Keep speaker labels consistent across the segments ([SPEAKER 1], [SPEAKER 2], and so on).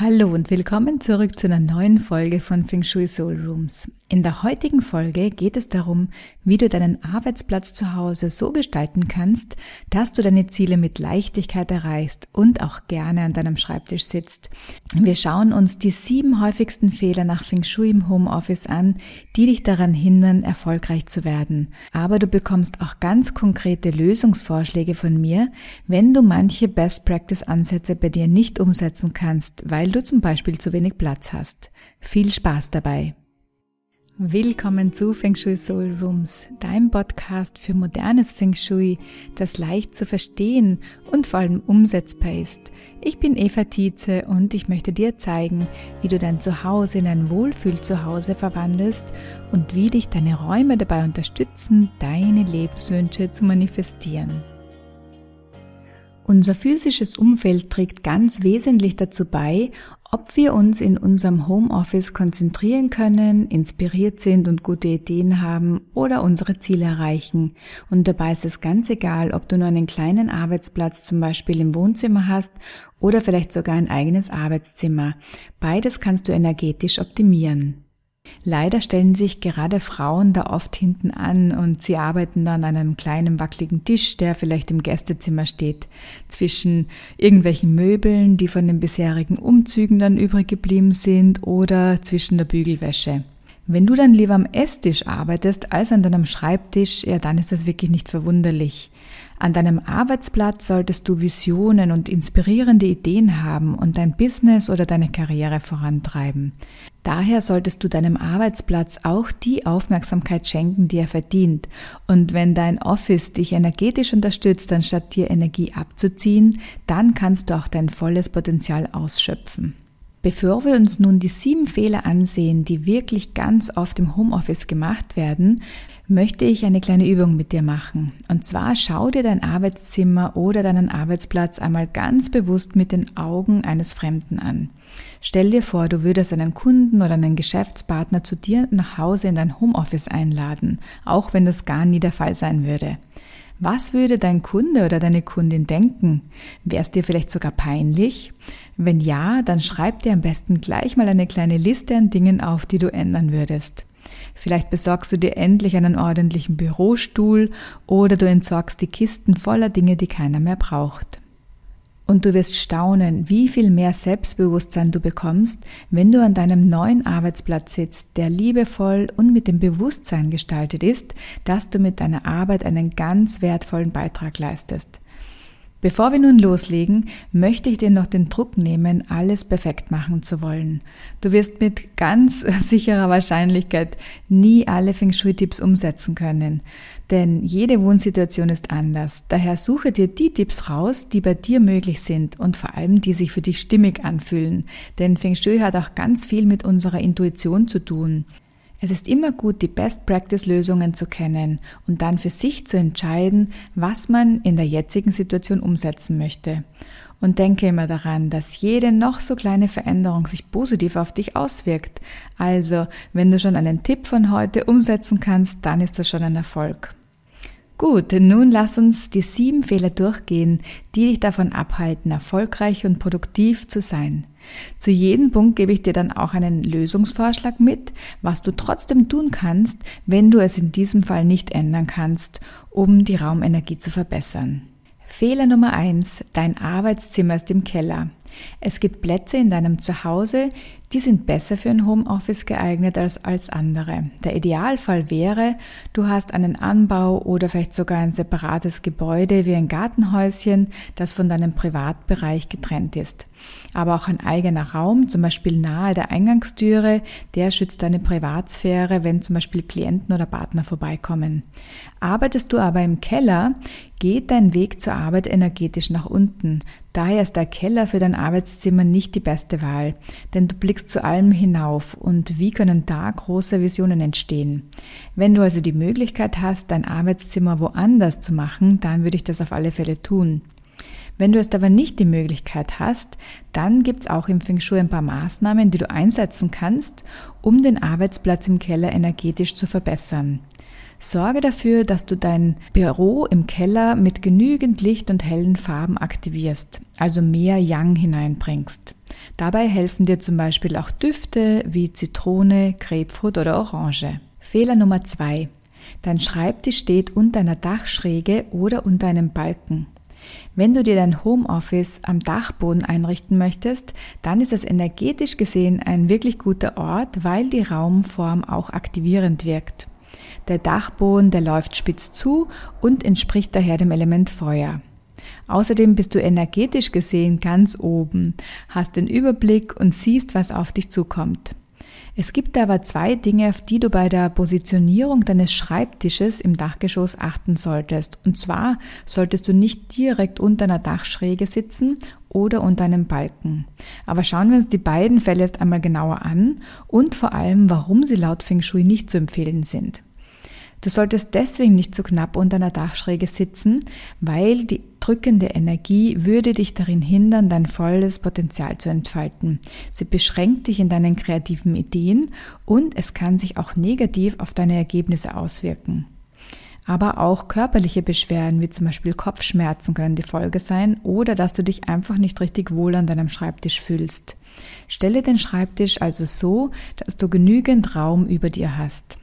[SPEAKER 1] Hallo und willkommen zurück zu einer neuen Folge von Feng Shui Soul Rooms. In der heutigen Folge geht es darum, wie du deinen Arbeitsplatz zu Hause so gestalten kannst, dass du deine Ziele mit Leichtigkeit erreichst und auch gerne an deinem Schreibtisch sitzt. Wir schauen uns die sieben häufigsten Fehler nach Feng Shui im Homeoffice an, die dich daran hindern, erfolgreich zu werden. Aber du bekommst auch ganz konkrete Lösungsvorschläge von mir, wenn du manche Best Practice Ansätze bei dir nicht umsetzen kannst, weil du zum Beispiel zu wenig Platz hast. Viel Spaß dabei! Willkommen zu Feng Shui Soul Rooms, deinem Podcast für modernes Feng Shui, das leicht zu verstehen und vor allem umsetzbar ist. Ich bin Eva Tietze und ich möchte dir zeigen, wie du dein Zuhause in ein Wohlfühl-Zuhause verwandelst und wie dich deine Räume dabei unterstützen, deine Lebenswünsche zu manifestieren. Unser physisches Umfeld trägt ganz wesentlich dazu bei, ob wir uns in unserem Homeoffice konzentrieren können, inspiriert sind und gute Ideen haben oder unsere Ziele erreichen. Und dabei ist es ganz egal, ob du nur einen kleinen Arbeitsplatz zum Beispiel im Wohnzimmer hast oder vielleicht sogar ein eigenes Arbeitszimmer. Beides kannst du energetisch optimieren. Leider stellen sich gerade Frauen da oft hinten an und sie arbeiten dann an einem kleinen wackeligen Tisch, der vielleicht im Gästezimmer steht, zwischen irgendwelchen Möbeln, die von den bisherigen Umzügen dann übrig geblieben sind oder zwischen der Bügelwäsche. Wenn du dann lieber am Esstisch arbeitest als an deinem Schreibtisch, ja, dann ist das wirklich nicht verwunderlich. An deinem Arbeitsplatz solltest du Visionen und inspirierende Ideen haben und dein Business oder deine Karriere vorantreiben. Daher solltest du deinem Arbeitsplatz auch die Aufmerksamkeit schenken, die er verdient. Und wenn dein Office dich energetisch unterstützt, anstatt dir Energie abzuziehen, dann kannst du auch dein volles Potenzial ausschöpfen. Bevor wir uns nun die sieben Fehler ansehen, die wirklich ganz oft im Homeoffice gemacht werden, möchte ich eine kleine Übung mit dir machen. Und zwar schau dir dein Arbeitszimmer oder deinen Arbeitsplatz einmal ganz bewusst mit den Augen eines Fremden an. Stell dir vor, du würdest einen Kunden oder einen Geschäftspartner zu dir nach Hause in dein Homeoffice einladen, auch wenn das gar nie der Fall sein würde. Was würde dein Kunde oder deine Kundin denken? Wäre es dir vielleicht sogar peinlich? Wenn ja, dann schreib dir am besten gleich mal eine kleine Liste an Dingen auf, die du ändern würdest. Vielleicht besorgst du dir endlich einen ordentlichen Bürostuhl oder du entsorgst die Kisten voller Dinge, die keiner mehr braucht. Und du wirst staunen, wie viel mehr Selbstbewusstsein du bekommst, wenn du an deinem neuen Arbeitsplatz sitzt, der liebevoll und mit dem Bewusstsein gestaltet ist, dass du mit deiner Arbeit einen ganz wertvollen Beitrag leistest. Bevor wir nun loslegen, möchte ich dir noch den Druck nehmen, alles perfekt machen zu wollen. Du wirst mit ganz sicherer Wahrscheinlichkeit nie alle Feng Shui-Tipps umsetzen können. Denn jede Wohnsituation ist anders. Daher suche dir die Tipps raus, die bei dir möglich sind und vor allem die sich für dich stimmig anfühlen. Denn Feng Shui hat auch ganz viel mit unserer Intuition zu tun. Es ist immer gut, die Best-Practice-Lösungen zu kennen und dann für sich zu entscheiden, was man in der jetzigen Situation umsetzen möchte. Und denke immer daran, dass jede noch so kleine Veränderung sich positiv auf dich auswirkt. Also, wenn du schon einen Tipp von heute umsetzen kannst, dann ist das schon ein Erfolg. Gut, nun lass uns die sieben Fehler durchgehen, die dich davon abhalten, erfolgreich und produktiv zu sein. Zu jedem Punkt gebe ich dir dann auch einen Lösungsvorschlag mit, was du trotzdem tun kannst, wenn du es in diesem Fall nicht ändern kannst, um die Raumenergie zu verbessern. Fehler Nummer eins: Dein Arbeitszimmer ist im Keller. Es gibt Plätze in deinem Zuhause, die sind besser für ein Homeoffice geeignet als, als andere. Der Idealfall wäre, du hast einen Anbau oder vielleicht sogar ein separates Gebäude wie ein Gartenhäuschen, das von deinem Privatbereich getrennt ist. Aber auch ein eigener Raum, zum Beispiel nahe der Eingangstüre, der schützt deine Privatsphäre, wenn zum Beispiel Klienten oder Partner vorbeikommen. Arbeitest du aber im Keller, geht dein Weg zur Arbeit energetisch nach unten. Daher ist der Keller für dein Arbeitszimmer nicht die beste Wahl, denn du blickst zu allem hinauf und wie können da große Visionen entstehen? Wenn du also die Möglichkeit hast, dein Arbeitszimmer woanders zu machen, dann würde ich das auf alle Fälle tun. Wenn du es aber nicht die Möglichkeit hast, dann gibt es auch im Feng Shui ein paar Maßnahmen, die du einsetzen kannst, um den Arbeitsplatz im Keller energetisch zu verbessern. Sorge dafür, dass du dein Büro im Keller mit genügend Licht und hellen Farben aktivierst, also mehr Yang hineinbringst. Dabei helfen dir zum Beispiel auch Düfte wie Zitrone, Grapefruit oder Orange. Fehler Nummer zwei: Dein Schreibtisch steht unter einer Dachschräge oder unter einem Balken. Wenn du dir dein Homeoffice am Dachboden einrichten möchtest, dann ist es energetisch gesehen ein wirklich guter Ort, weil die Raumform auch aktivierend wirkt. Der Dachboden, der läuft spitz zu und entspricht daher dem Element Feuer. Außerdem bist du energetisch gesehen ganz oben, hast den Überblick und siehst, was auf dich zukommt. Es gibt aber zwei Dinge, auf die du bei der Positionierung deines Schreibtisches im Dachgeschoss achten solltest. Und zwar solltest du nicht direkt unter einer Dachschräge sitzen oder unter einem Balken. Aber schauen wir uns die beiden Fälle erst einmal genauer an und vor allem, warum sie laut Feng Shui nicht zu empfehlen sind. Du solltest deswegen nicht zu knapp unter einer Dachschräge sitzen, weil die drückende Energie würde dich darin hindern, dein volles Potenzial zu entfalten. Sie beschränkt dich in deinen kreativen Ideen und es kann sich auch negativ auf deine Ergebnisse auswirken. Aber auch körperliche Beschwerden wie zum Beispiel Kopfschmerzen können die Folge sein oder dass du dich einfach nicht richtig wohl an deinem Schreibtisch fühlst. Stelle den Schreibtisch also so, dass du genügend Raum über dir hast.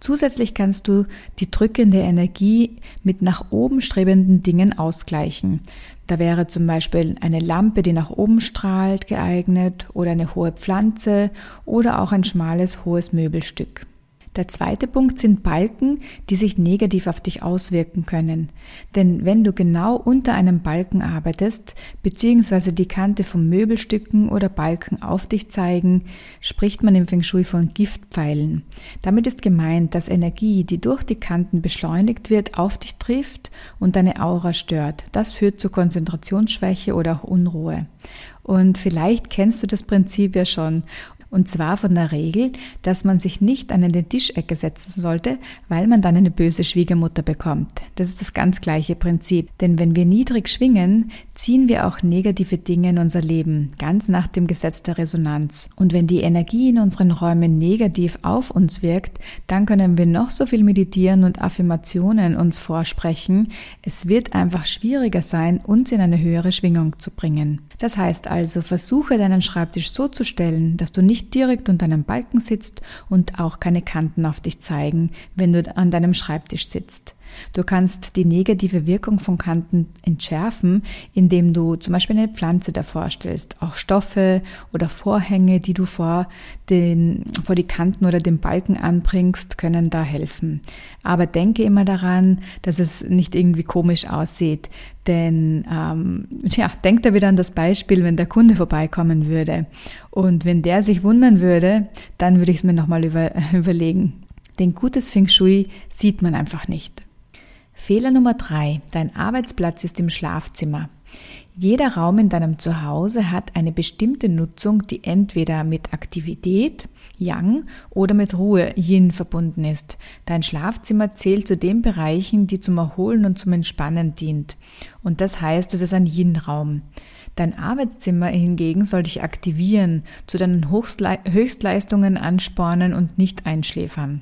[SPEAKER 1] Zusätzlich kannst du die drückende Energie mit nach oben strebenden Dingen ausgleichen. Da wäre zum Beispiel eine Lampe, die nach oben strahlt, geeignet oder eine hohe Pflanze oder auch ein schmales, hohes Möbelstück. Der zweite Punkt sind Balken, die sich negativ auf dich auswirken können. Denn wenn du genau unter einem Balken arbeitest, beziehungsweise die Kante von Möbelstücken oder Balken auf dich zeigen, spricht man im Feng Shui von Giftpfeilen. Damit ist gemeint, dass Energie, die durch die Kanten beschleunigt wird, auf dich trifft und deine Aura stört. Das führt zu Konzentrationsschwäche oder auch Unruhe. Und vielleicht kennst du das Prinzip ja schon und zwar von der Regel, dass man sich nicht an eine Tischecke setzen sollte, weil man dann eine böse Schwiegermutter bekommt. Das ist das ganz gleiche Prinzip. Denn wenn wir niedrig schwingen, ziehen wir auch negative Dinge in unser Leben, ganz nach dem Gesetz der Resonanz. Und wenn die Energie in unseren Räumen negativ auf uns wirkt, dann können wir noch so viel meditieren und Affirmationen uns vorsprechen. Es wird einfach schwieriger sein, uns in eine höhere Schwingung zu bringen. Das heißt also, versuche deinen Schreibtisch so zu stellen, dass du nicht direkt unter einem Balken sitzt und auch keine Kanten auf dich zeigen, wenn du an deinem Schreibtisch sitzt. Du kannst die negative Wirkung von Kanten entschärfen, indem du zum Beispiel eine Pflanze davor stellst. Auch Stoffe oder Vorhänge, die du vor, den, vor die Kanten oder den Balken anbringst, können da helfen. Aber denke immer daran, dass es nicht irgendwie komisch aussieht. Denn ähm, ja, denk da wieder an das Beispiel, wenn der Kunde vorbeikommen würde. Und wenn der sich wundern würde, dann würde ich es mir nochmal über, überlegen. Denn gutes Feng Shui sieht man einfach nicht. Fehler Nummer drei. Dein Arbeitsplatz ist im Schlafzimmer. Jeder Raum in deinem Zuhause hat eine bestimmte Nutzung, die entweder mit Aktivität, Yang, oder mit Ruhe, Yin, verbunden ist. Dein Schlafzimmer zählt zu den Bereichen, die zum Erholen und zum Entspannen dient. Und das heißt, es ist ein Yin-Raum. Dein Arbeitszimmer hingegen soll dich aktivieren, zu deinen Höchstleistungen anspornen und nicht einschläfern.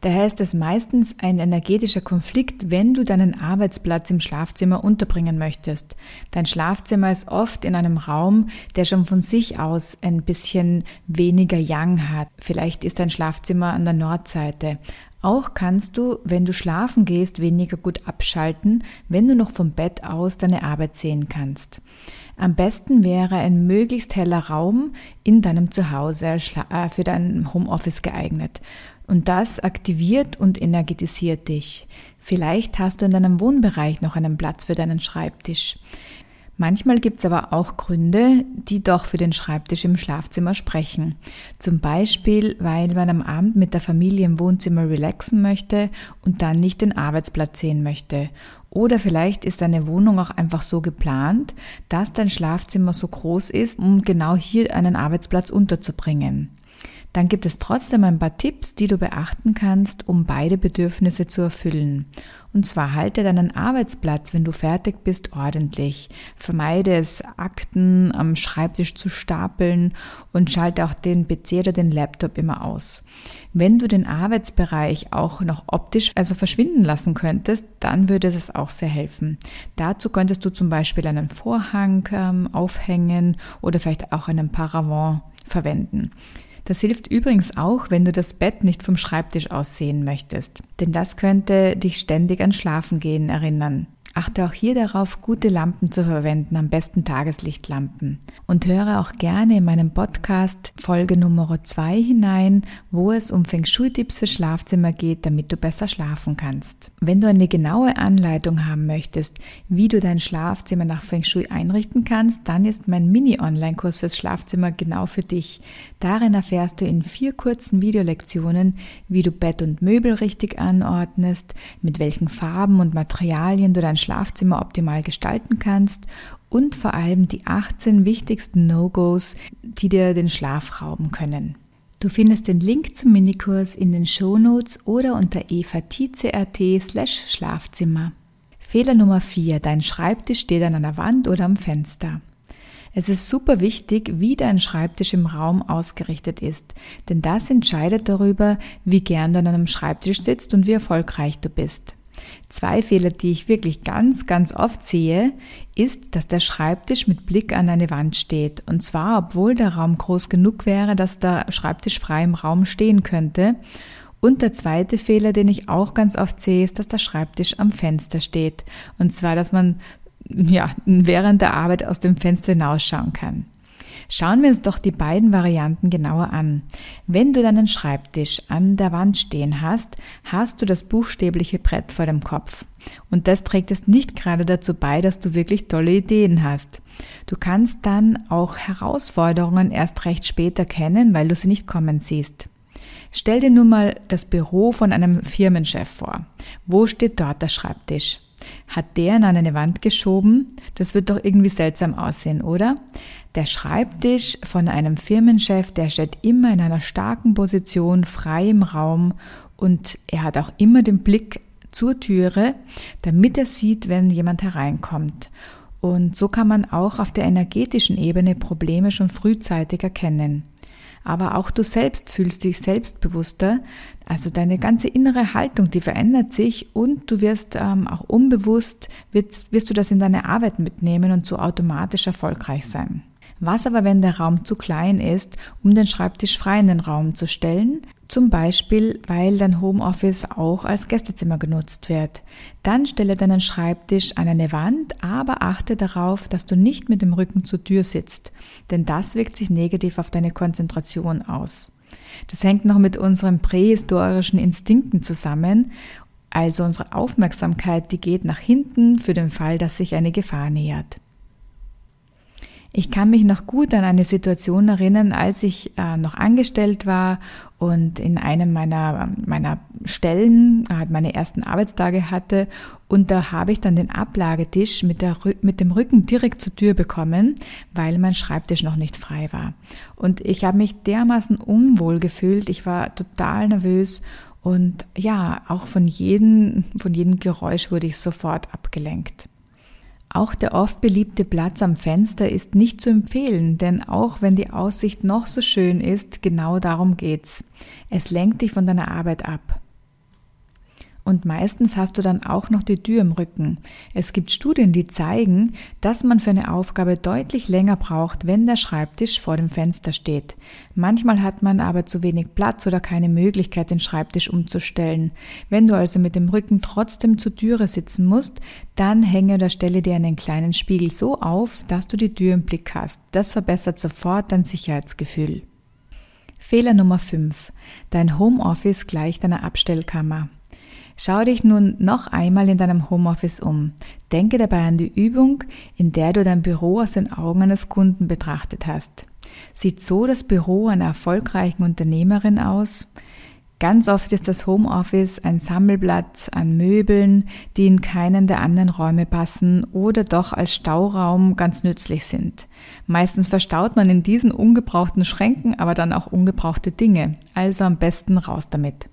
[SPEAKER 1] Daher ist es meistens ein energetischer Konflikt, wenn du deinen Arbeitsplatz im Schlafzimmer unterbringen möchtest. Dein Schlafzimmer ist oft in einem Raum, der schon von sich aus ein bisschen weniger Yang hat. Vielleicht ist dein Schlafzimmer an der Nordseite. Auch kannst du, wenn du schlafen gehst, weniger gut abschalten, wenn du noch vom Bett aus deine Arbeit sehen kannst. Am besten wäre ein möglichst heller Raum in deinem Zuhause äh, für dein Homeoffice geeignet. Und das aktiviert und energetisiert dich. Vielleicht hast du in deinem Wohnbereich noch einen Platz für deinen Schreibtisch. Manchmal gibt es aber auch Gründe, die doch für den Schreibtisch im Schlafzimmer sprechen. Zum Beispiel, weil man am Abend mit der Familie im Wohnzimmer relaxen möchte und dann nicht den Arbeitsplatz sehen möchte. Oder vielleicht ist deine Wohnung auch einfach so geplant, dass dein Schlafzimmer so groß ist, um genau hier einen Arbeitsplatz unterzubringen. Dann gibt es trotzdem ein paar Tipps, die du beachten kannst, um beide Bedürfnisse zu erfüllen. Und zwar halte deinen Arbeitsplatz, wenn du fertig bist, ordentlich. Vermeide es, Akten am Schreibtisch zu stapeln und schalte auch den PC oder den Laptop immer aus. Wenn du den Arbeitsbereich auch noch optisch also verschwinden lassen könntest, dann würde es auch sehr helfen. Dazu könntest du zum Beispiel einen Vorhang ähm, aufhängen oder vielleicht auch einen Paravent verwenden. Das hilft übrigens auch, wenn du das Bett nicht vom Schreibtisch aus sehen möchtest, denn das könnte dich ständig an Schlafengehen erinnern. Achte auch hier darauf, gute Lampen zu verwenden, am besten Tageslichtlampen. Und höre auch gerne in meinem Podcast Folge Nummer 2 hinein, wo es um Feng Shui-Tipps für Schlafzimmer geht, damit du besser schlafen kannst. Wenn du eine genaue Anleitung haben möchtest, wie du dein Schlafzimmer nach Feng Shui einrichten kannst, dann ist mein Mini-Online-Kurs fürs Schlafzimmer genau für dich. Darin erfährst du in vier kurzen Videolektionen, wie du Bett und Möbel richtig anordnest, mit welchen Farben und Materialien du dein Schlafzimmer optimal gestalten kannst und vor allem die 18 wichtigsten No-Gos, die dir den Schlaf rauben können. Du findest den Link zum Minikurs in den Shownotes oder unter evatice.at slash Schlafzimmer. Fehler Nummer 4. Dein Schreibtisch steht an einer Wand oder am Fenster. Es ist super wichtig, wie dein Schreibtisch im Raum ausgerichtet ist, denn das entscheidet darüber, wie gern du an einem Schreibtisch sitzt und wie erfolgreich du bist. Zwei Fehler, die ich wirklich ganz, ganz oft sehe, ist, dass der Schreibtisch mit Blick an eine Wand steht. Und zwar, obwohl der Raum groß genug wäre, dass der Schreibtisch frei im Raum stehen könnte. Und der zweite Fehler, den ich auch ganz oft sehe, ist, dass der Schreibtisch am Fenster steht. Und zwar, dass man ja, während der Arbeit aus dem Fenster hinausschauen kann. Schauen wir uns doch die beiden Varianten genauer an. Wenn du deinen Schreibtisch an der Wand stehen hast, hast du das buchstäbliche Brett vor dem Kopf. Und das trägt es nicht gerade dazu bei, dass du wirklich tolle Ideen hast. Du kannst dann auch Herausforderungen erst recht spät erkennen, weil du sie nicht kommen siehst. Stell dir nun mal das Büro von einem Firmenchef vor. Wo steht dort der Schreibtisch? Hat der an eine Wand geschoben? Das wird doch irgendwie seltsam aussehen, oder? Der Schreibtisch von einem Firmenchef, der steht immer in einer starken Position, frei im Raum und er hat auch immer den Blick zur Türe, damit er sieht, wenn jemand hereinkommt. Und so kann man auch auf der energetischen Ebene Probleme schon frühzeitig erkennen aber auch du selbst fühlst dich selbstbewusster. Also deine ganze innere Haltung, die verändert sich und du wirst ähm, auch unbewusst, wirst, wirst du das in deine Arbeit mitnehmen und so automatisch erfolgreich sein. Was aber, wenn der Raum zu klein ist, um den Schreibtisch frei in den Raum zu stellen? Zum Beispiel, weil dein Homeoffice auch als Gästezimmer genutzt wird. Dann stelle deinen Schreibtisch an eine Wand, aber achte darauf, dass du nicht mit dem Rücken zur Tür sitzt, denn das wirkt sich negativ auf deine Konzentration aus. Das hängt noch mit unseren prähistorischen Instinkten zusammen, also unsere Aufmerksamkeit, die geht nach hinten für den Fall, dass sich eine Gefahr nähert. Ich kann mich noch gut an eine Situation erinnern, als ich äh, noch angestellt war und in einem meiner, meiner Stellen äh, meine ersten Arbeitstage hatte. Und da habe ich dann den Ablagetisch mit, der, mit dem Rücken direkt zur Tür bekommen, weil mein Schreibtisch noch nicht frei war. Und ich habe mich dermaßen unwohl gefühlt. Ich war total nervös und ja, auch von jedem, von jedem Geräusch wurde ich sofort abgelenkt. Auch der oft beliebte Platz am Fenster ist nicht zu empfehlen, denn auch wenn die Aussicht noch so schön ist, genau darum geht's. Es lenkt dich von deiner Arbeit ab. Und meistens hast du dann auch noch die Tür im Rücken. Es gibt Studien, die zeigen, dass man für eine Aufgabe deutlich länger braucht, wenn der Schreibtisch vor dem Fenster steht. Manchmal hat man aber zu wenig Platz oder keine Möglichkeit, den Schreibtisch umzustellen. Wenn du also mit dem Rücken trotzdem zur Türe sitzen musst, dann hänge oder stelle dir einen kleinen Spiegel so auf, dass du die Tür im Blick hast. Das verbessert sofort dein Sicherheitsgefühl. Fehler Nummer 5. Dein Homeoffice gleicht einer Abstellkammer. Schau dich nun noch einmal in deinem Homeoffice um. Denke dabei an die Übung, in der du dein Büro aus den Augen eines Kunden betrachtet hast. Sieht so das Büro einer erfolgreichen Unternehmerin aus? Ganz oft ist das Homeoffice ein Sammelplatz an Möbeln, die in keinen der anderen Räume passen oder doch als Stauraum ganz nützlich sind. Meistens verstaut man in diesen ungebrauchten Schränken aber dann auch ungebrauchte Dinge, also am besten raus damit.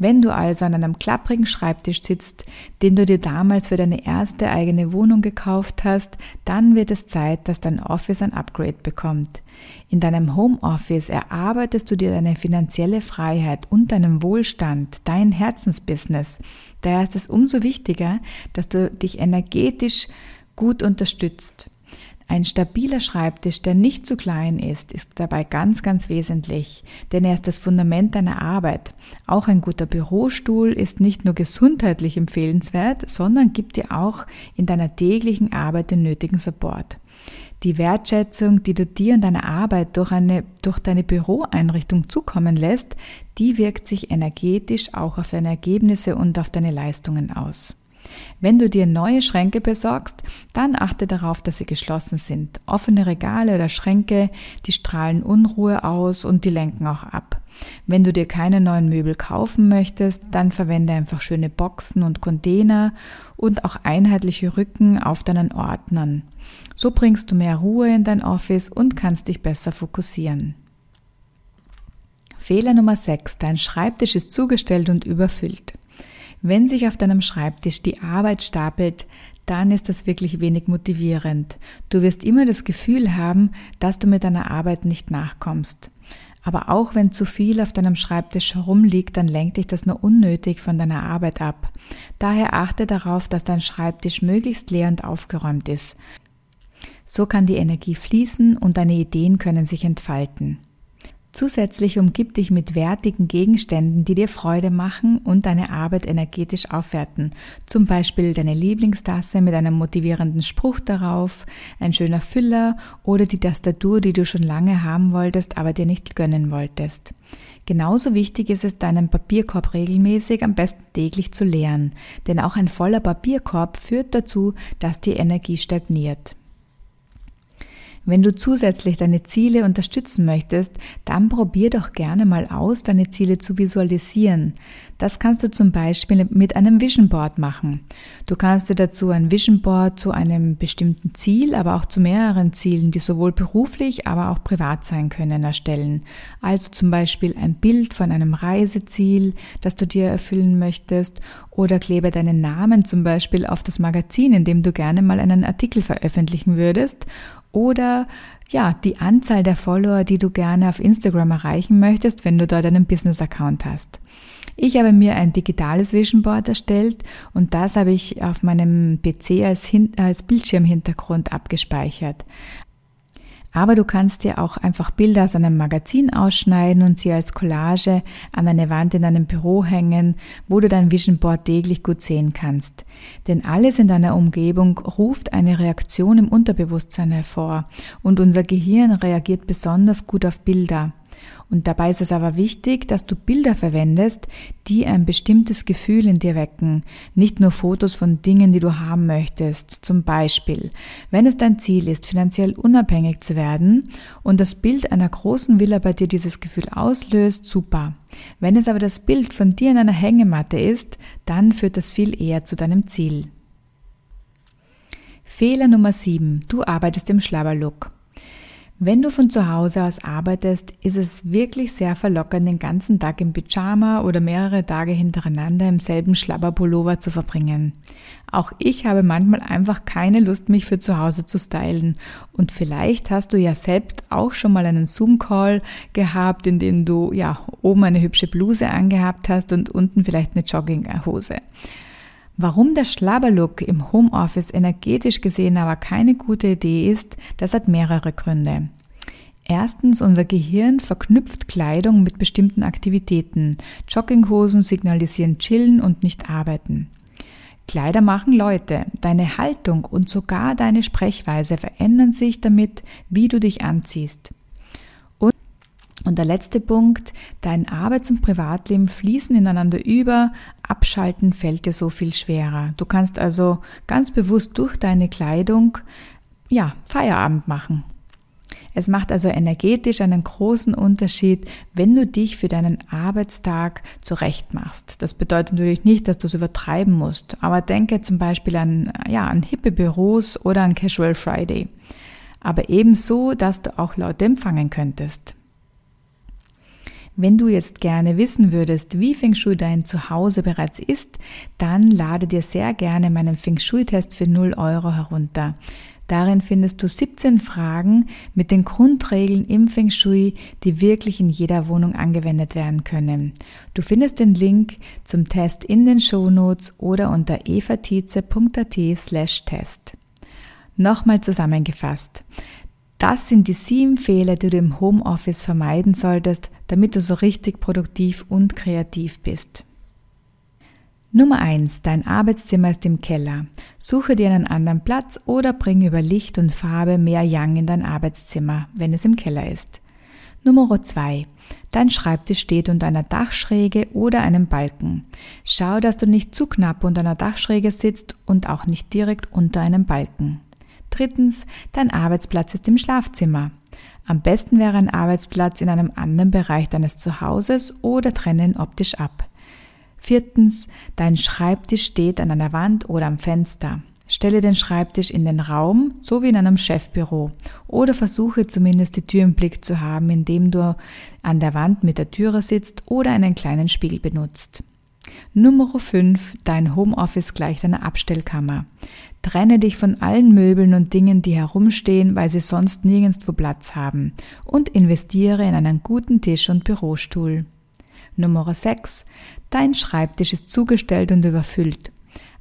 [SPEAKER 1] Wenn du also an einem klapprigen Schreibtisch sitzt, den du dir damals für deine erste eigene Wohnung gekauft hast, dann wird es Zeit, dass dein Office ein Upgrade bekommt. In deinem Homeoffice erarbeitest du dir deine finanzielle Freiheit und deinen Wohlstand, dein Herzensbusiness. Daher ist es umso wichtiger, dass du dich energetisch gut unterstützt. Ein stabiler Schreibtisch, der nicht zu klein ist, ist dabei ganz, ganz wesentlich, denn er ist das Fundament deiner Arbeit. Auch ein guter Bürostuhl ist nicht nur gesundheitlich empfehlenswert, sondern gibt dir auch in deiner täglichen Arbeit den nötigen Support. Die Wertschätzung, die du dir und deiner Arbeit durch, eine, durch deine Büroeinrichtung zukommen lässt, die wirkt sich energetisch auch auf deine Ergebnisse und auf deine Leistungen aus. Wenn du dir neue Schränke besorgst, dann achte darauf, dass sie geschlossen sind. Offene Regale oder Schränke, die strahlen Unruhe aus und die lenken auch ab. Wenn du dir keine neuen Möbel kaufen möchtest, dann verwende einfach schöne Boxen und Container und auch einheitliche Rücken auf deinen Ordnern. So bringst du mehr Ruhe in dein Office und kannst dich besser fokussieren. Fehler Nummer 6. Dein Schreibtisch ist zugestellt und überfüllt. Wenn sich auf deinem Schreibtisch die Arbeit stapelt, dann ist das wirklich wenig motivierend. Du wirst immer das Gefühl haben, dass du mit deiner Arbeit nicht nachkommst. Aber auch wenn zu viel auf deinem Schreibtisch herumliegt, dann lenkt dich das nur unnötig von deiner Arbeit ab. Daher achte darauf, dass dein Schreibtisch möglichst leer und aufgeräumt ist. So kann die Energie fließen und deine Ideen können sich entfalten. Zusätzlich umgib dich mit wertigen Gegenständen, die dir Freude machen und deine Arbeit energetisch aufwerten. Zum Beispiel deine Lieblingstasse mit einem motivierenden Spruch darauf, ein schöner Füller oder die Tastatur, die du schon lange haben wolltest, aber dir nicht gönnen wolltest. Genauso wichtig ist es, deinen Papierkorb regelmäßig, am besten täglich zu leeren, denn auch ein voller Papierkorb führt dazu, dass die Energie stagniert. Wenn du zusätzlich deine Ziele unterstützen möchtest, dann probier doch gerne mal aus, deine Ziele zu visualisieren. Das kannst du zum Beispiel mit einem Vision Board machen. Du kannst dir dazu ein Vision Board zu einem bestimmten Ziel, aber auch zu mehreren Zielen, die sowohl beruflich, aber auch privat sein können, erstellen. Also zum Beispiel ein Bild von einem Reiseziel, das du dir erfüllen möchtest, oder klebe deinen Namen zum Beispiel auf das Magazin, in dem du gerne mal einen Artikel veröffentlichen würdest oder ja, die Anzahl der Follower, die du gerne auf Instagram erreichen möchtest, wenn du dort einen Business-Account hast. Ich habe mir ein digitales Vision Board erstellt und das habe ich auf meinem PC als, als Bildschirmhintergrund abgespeichert. Aber du kannst dir auch einfach Bilder aus einem Magazin ausschneiden und sie als Collage an eine Wand in deinem Büro hängen, wo du dein Vision Board täglich gut sehen kannst. Denn alles in deiner Umgebung ruft eine Reaktion im Unterbewusstsein hervor und unser Gehirn reagiert besonders gut auf Bilder. Und dabei ist es aber wichtig, dass du Bilder verwendest, die ein bestimmtes Gefühl in dir wecken. Nicht nur Fotos von Dingen, die du haben möchtest. Zum Beispiel, wenn es dein Ziel ist, finanziell unabhängig zu werden und das Bild einer großen Villa bei dir dieses Gefühl auslöst, super. Wenn es aber das Bild von dir in einer Hängematte ist, dann führt das viel eher zu deinem Ziel. Fehler Nummer 7. Du arbeitest im Schlabberlook. Wenn du von zu Hause aus arbeitest, ist es wirklich sehr verlockend, den ganzen Tag im Pyjama oder mehrere Tage hintereinander im selben Schlabberpullover zu verbringen. Auch ich habe manchmal einfach keine Lust, mich für zu Hause zu stylen. Und vielleicht hast du ja selbst auch schon mal einen Zoom-Call gehabt, in dem du ja oben eine hübsche Bluse angehabt hast und unten vielleicht eine Jogginghose. Warum der Schlabberlook im Homeoffice energetisch gesehen aber keine gute Idee ist, das hat mehrere Gründe. Erstens, unser Gehirn verknüpft Kleidung mit bestimmten Aktivitäten. Jogginghosen signalisieren chillen und nicht arbeiten. Kleider machen Leute. Deine Haltung und sogar deine Sprechweise verändern sich damit, wie du dich anziehst. Und der letzte Punkt, dein Arbeits- und Privatleben fließen ineinander über, abschalten fällt dir so viel schwerer. Du kannst also ganz bewusst durch deine Kleidung, ja, Feierabend machen. Es macht also energetisch einen großen Unterschied, wenn du dich für deinen Arbeitstag zurecht machst. Das bedeutet natürlich nicht, dass du es übertreiben musst, aber denke zum Beispiel an, ja, an hippe Büros oder an Casual Friday. Aber ebenso, dass du auch laut empfangen könntest. Wenn du jetzt gerne wissen würdest, wie Feng Shui dein Zuhause bereits ist, dann lade dir sehr gerne meinen Feng Shui-Test für 0 Euro herunter. Darin findest du 17 Fragen mit den Grundregeln im Feng Shui, die wirklich in jeder Wohnung angewendet werden können. Du findest den Link zum Test in den Shownotes oder unter evatize.at slash Test. Nochmal zusammengefasst. Das sind die sieben Fehler, die du im Homeoffice vermeiden solltest, damit du so richtig produktiv und kreativ bist. Nummer eins: Dein Arbeitszimmer ist im Keller. Suche dir einen anderen Platz oder bring über Licht und Farbe mehr Yang in dein Arbeitszimmer, wenn es im Keller ist. Nummer zwei: Dein Schreibtisch steht unter einer Dachschräge oder einem Balken. Schau, dass du nicht zu knapp unter einer Dachschräge sitzt und auch nicht direkt unter einem Balken. Drittens: Dein Arbeitsplatz ist im Schlafzimmer. Am besten wäre ein Arbeitsplatz in einem anderen Bereich deines Zuhauses oder trennen optisch ab. Viertens, dein Schreibtisch steht an einer Wand oder am Fenster. Stelle den Schreibtisch in den Raum, so wie in einem Chefbüro. Oder versuche zumindest die Tür im Blick zu haben, indem du an der Wand mit der Türe sitzt oder einen kleinen Spiegel benutzt. Nummer 5. Dein Homeoffice gleicht einer Abstellkammer. Trenne dich von allen Möbeln und Dingen, die herumstehen, weil sie sonst nirgendwo Platz haben. Und investiere in einen guten Tisch und Bürostuhl. Nummer 6. Dein Schreibtisch ist zugestellt und überfüllt.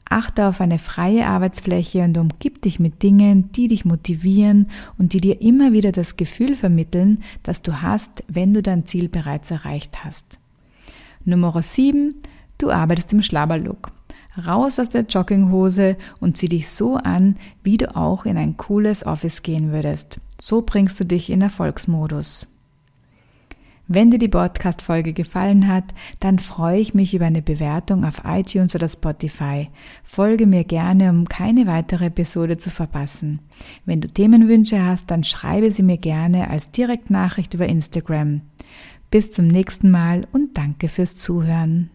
[SPEAKER 1] Achte auf eine freie Arbeitsfläche und umgib dich mit Dingen, die dich motivieren und die dir immer wieder das Gefühl vermitteln, das du hast, wenn du dein Ziel bereits erreicht hast. Nummer 7. Du arbeitest im Schlabberlook. Raus aus der Jogginghose und zieh dich so an, wie du auch in ein cooles Office gehen würdest. So bringst du dich in Erfolgsmodus. Wenn dir die Podcast-Folge gefallen hat, dann freue ich mich über eine Bewertung auf iTunes oder Spotify. Folge mir gerne, um keine weitere Episode zu verpassen. Wenn du Themenwünsche hast, dann schreibe sie mir gerne als Direktnachricht über Instagram. Bis zum nächsten Mal und danke fürs Zuhören.